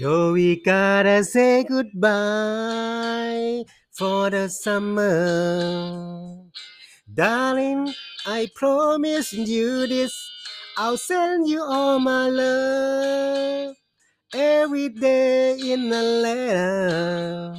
Though we gotta say goodbye for the summer. Darling, I promise you this. I'll send you all my love every day in a letter.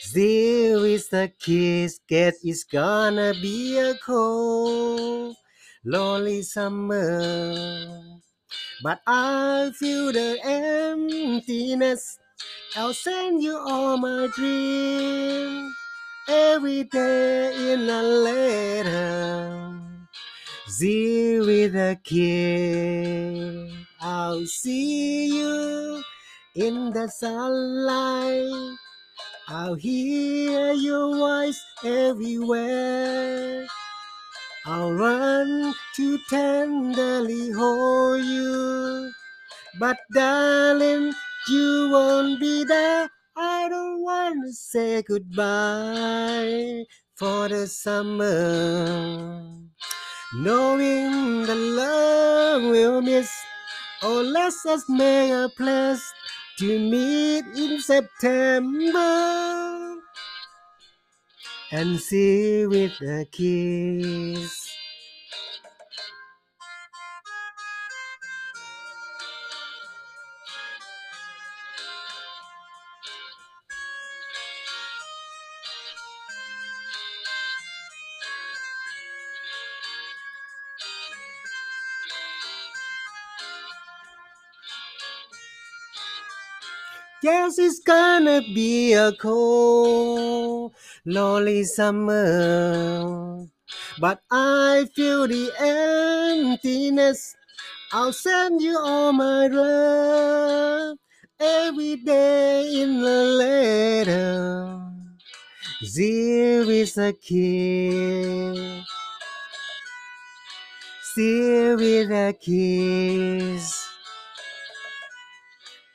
Still with a kiss, guess it's gonna be a cold, lonely summer. But I feel the emptiness. I'll send you all my dreams every day in a letter. See with a kiss. I'll see you in the sunlight. I'll hear your voice everywhere. I'll run to tenderly hold you. But darling, you won't be there. I don't want to say goodbye for the summer. Knowing the love we'll miss. Oh, let's just make a place to meet in September and see with a kiss. Yes, it's gonna be a cold, lonely summer. But I feel the emptiness. I'll send you all my love every day in a letter. There is a kiss. Still with a kiss.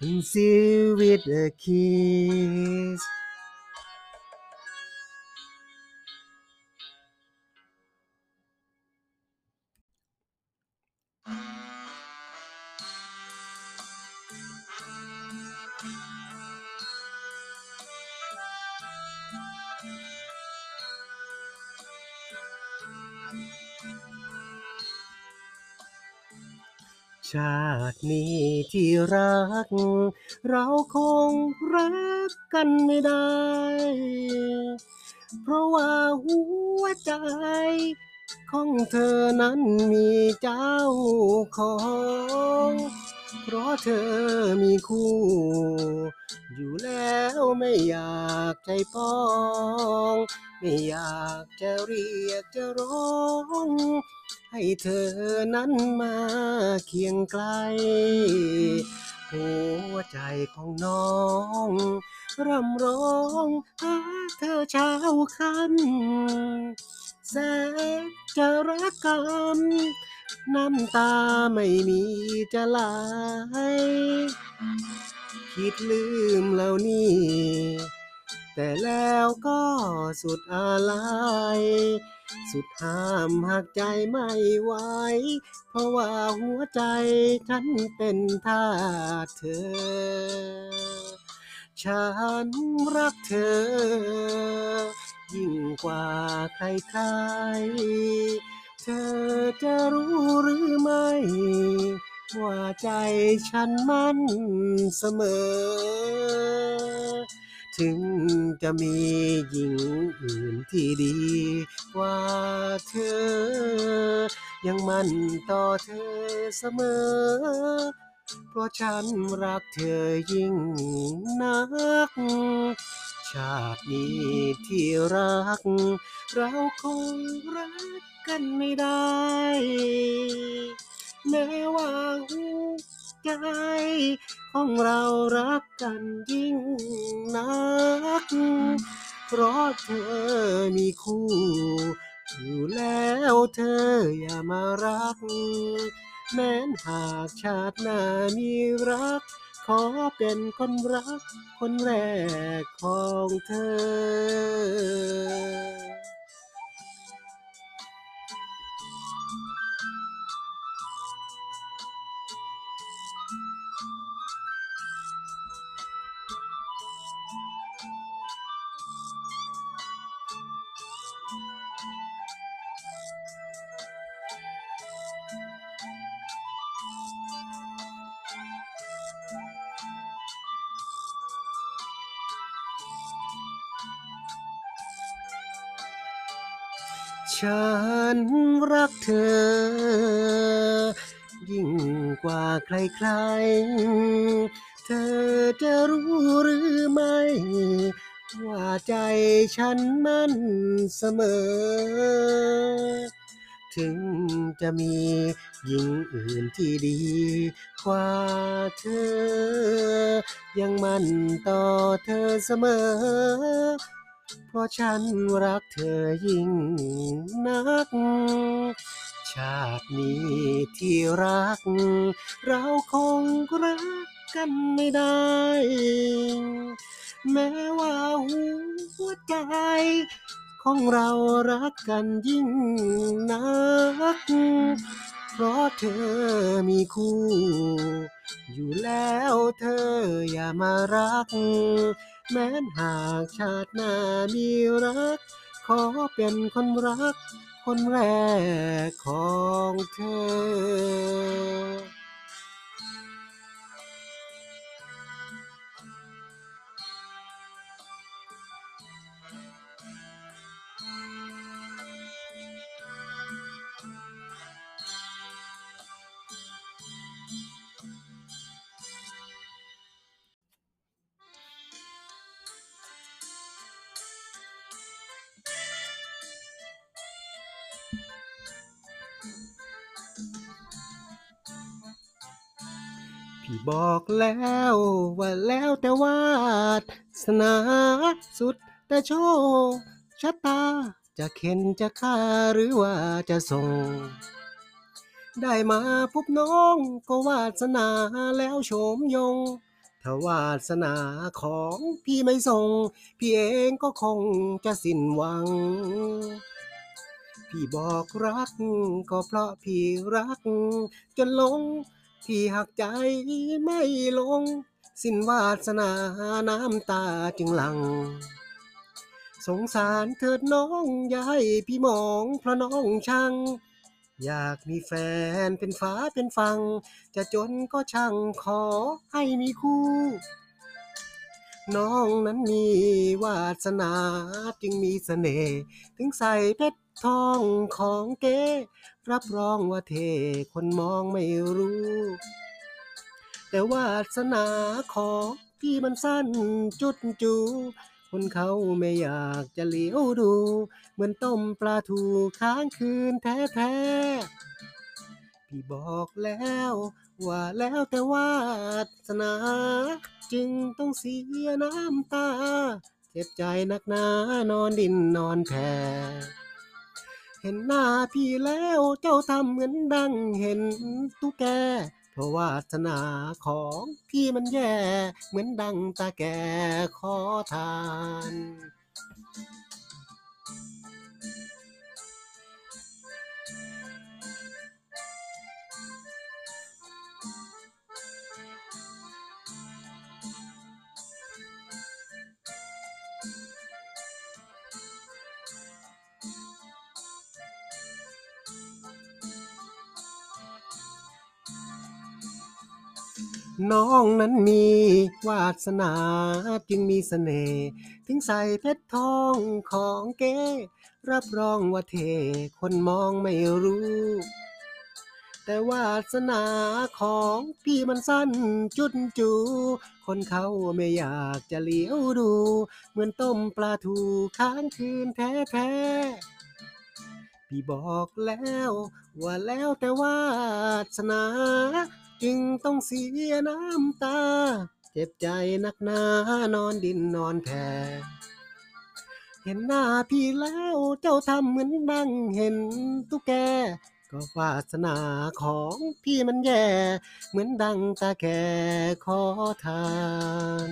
And seal with a kiss. ชาตินี้ที่รัก เราคงรักกันไม่ได้ เพราะว่าหัวใจ ของเธอนั้นมีเจ้าของ เพราะเธอมีคู่ อยู่แล้วไม่อยากใจปอง ไม่อยากจะเรียกจะร้องให้เธอนั้นมาเคียงไกล หัวใจของน้องร่ำร้องหาเธอเช้าค่ำแสนจะรักกันน้ำตาไม่มีจะไหลคิดลืมแล้วนี่ แต่แล้วก็สุดอาลัย สุดห้ามหักใจไม่ไหว เพราะว่าหัวใจฉันเป็นทาสเธอ ฉันรักเธอ ยิ่งกว่าใครๆ เธอจะรู้หรือไม่ ว่าใจฉันมันเสมอ ถึงจะมีหญิงอื่นที่ดีกว่าเธอ ยังมั่นต่อเธอเสมอ เพราะฉันรักเธอยิ่งนัก ชาตินี้ที่รัก เราคงรักกันไม่ได้ แม้ว่าหัว ใจของเรารักกันยิ่งนัก เพราะเธอมีคู่ อยู่แล้วเธออย่ามารัก แม้นหากชาติหน้ามีรัก ขอเป็นคนรัก คนแรกของเธอ ฉันรักเธอ ยิ่งกว่าใครๆ เธอจะรู้หรือไม่ ว่าใจฉันมันเสมอ ถึงจะมีหญิงอื่นที่ดีกว่าเธอ ยังมั่นต่อเธอเสมอ เพราะฉันรักเธอยิ่งนัก ชาตินี้ที่รัก เราคงรักกันไม่ได้ แม้ว่าหัวใจ ของเรารักกันยิ่งนัก เพราะเธอมีคู่ อยู่แล้วเธออย่ามารัก แม้นหากชาติหน้ามีรัก ขอเป็นคนรัก คนแรกของเธอ พี่บอกแล้วว่าแล้วแต่วาสนาสุดแต่โชคชะตา จะเข็นจะฆ่าหรือว่าจะส่ง ได้มาพบน้องก็วาสนาแล้วโฉมยง ถ้าวาสนาของพี่ไม่ส่ง พี่เองก็คงจะสิ้นหวัง พี่บอกรักก็เพราะพี่รัก จนลง พี่หักใจไม่ลง สิ้นวาสนาน้ำตาจึงหลัง สงสารเถิดน้องยาให้พี่มองเพราะน้องชังอยากมีแฟนเป็นฟ้าเป็นฟัง จะจนก็ช่างขอให้มีคู่ น้องนั้นมีวาสนาจึงมีเสน่ห์ถึงใส่เพชร ทองของเก๋รับรองว่าเทคนมองไม่รู้ แต่วาสนาของพี่มันสั้นจุดจูคนเขาไม่อยากจะเลี้ยวดู เหมือนต้มปลาทูค้างคืนแท้ๆ พี่บอกแล้วว่าแล้วแต่วาสนา จึงต้องเสียน้ำตา เจ็บใจนักหนานอนดินนอนแผ่ เห็นหน้าพี่แล้วเจ้าทำเหมือนดังเห็นตุ๊กแก เพราะวาสนาของพี่มันแย่ เหมือนดังตาแก่ขอทาน น้องนั้นมีวาสนาจึงมีเสน่ห์ถึงใส่เพชรทองของเก๋รับรองว่าเทคนมองไม่รู้ แต่วาสนาของพี่มันสั้นจุดจู คนเขาไม่อยากจะเลี้ยวดู เหมือนต้มปลาทูค้างคืนแท้ๆพี่บอกแล้วว่าแล้วแต่วาสนา จึงต้องเสียน้ำตา เจ็บใจนักหนานอนดินนอนแผ่เห็นหน้าพี่แล้วเจ้าทำเหมือนนั่งเห็นตุ๊กแก ก็วาสนาของพี่มันแย่ เหมือนดังตาแก่ขอทาน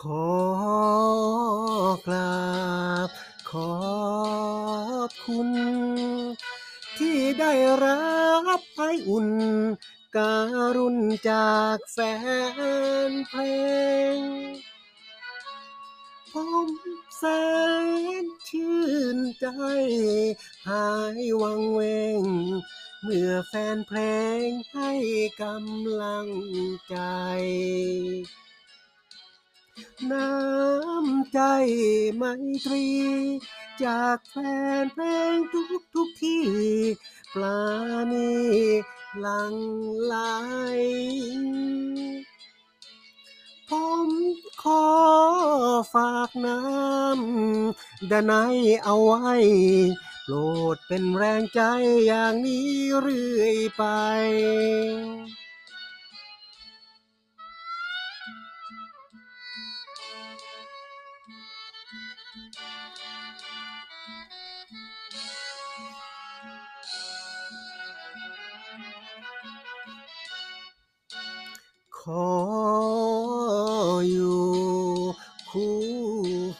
ขอกราบ ขอบคุณ ที่ได้รับไออุ่น การุณจากแฟนเพลง ผมแสนชื่นใจ หายวังเวง เมื่อแฟนเพลงให้กำลังใจ น้ำใจไมตรี จากแฟนเพลงทุกทุกที่ ปลาณีหลังไหลผมขอฝากน้ำดนัยเอาไว้ โปรดเป็นแรงใจอย่างนี้เรื่อยไป ออยู่ คู่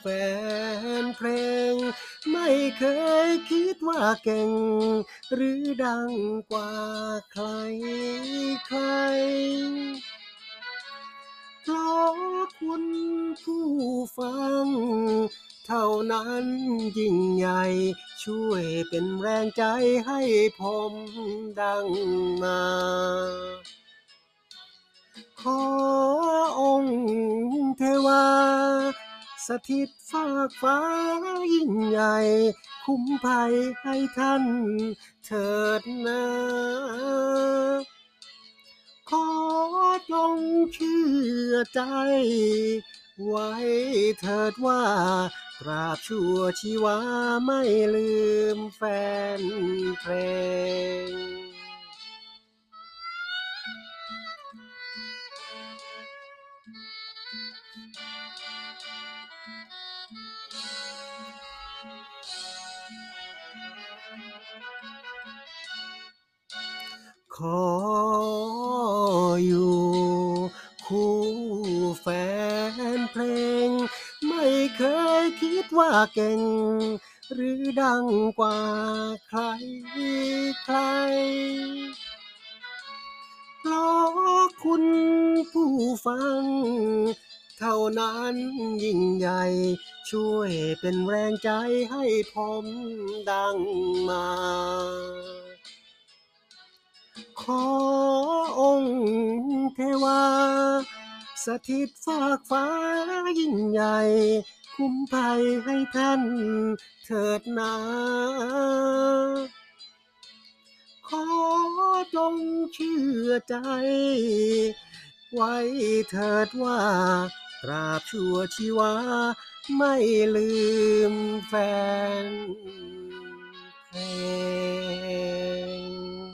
แฟนเพลง ไม่เคยคิดว่าเก่ง หรือดังกว่าใครใครเพราะคุณผู้ฟัง เท่านั้นยิ่งใหญ่ ช่วยเป็นแรงใจให้ผมดังมา องค์เทวา สถิตฟากฟ้ายิ่งใหญ่ คุ้มภัยให้ท่านเถิดนาขอจงเชื่อใจ ไว้เถิดว่าตราบชั่วชีวาไม่ลืมแฟนเพลง ขออยู่ คู่แฟนเพลง ไม่เคยคิดว่าเก่ง หรือดังกว่าใครใครเพราะคุณผู้ฟัง เท่านั้นยิ่งใหญ่ ช่วยเป็นแรงใจให้ผมดังมา ขอองค์เทวา สถิตฟากฟ้ายิ่งใหญ่ คุ้มภัยให้ท่านเถิดนา ขอจงเชื่อใจ ไว้เถิดว่าตราบชั่วชีวา ไม่ลืมแฟนเพลง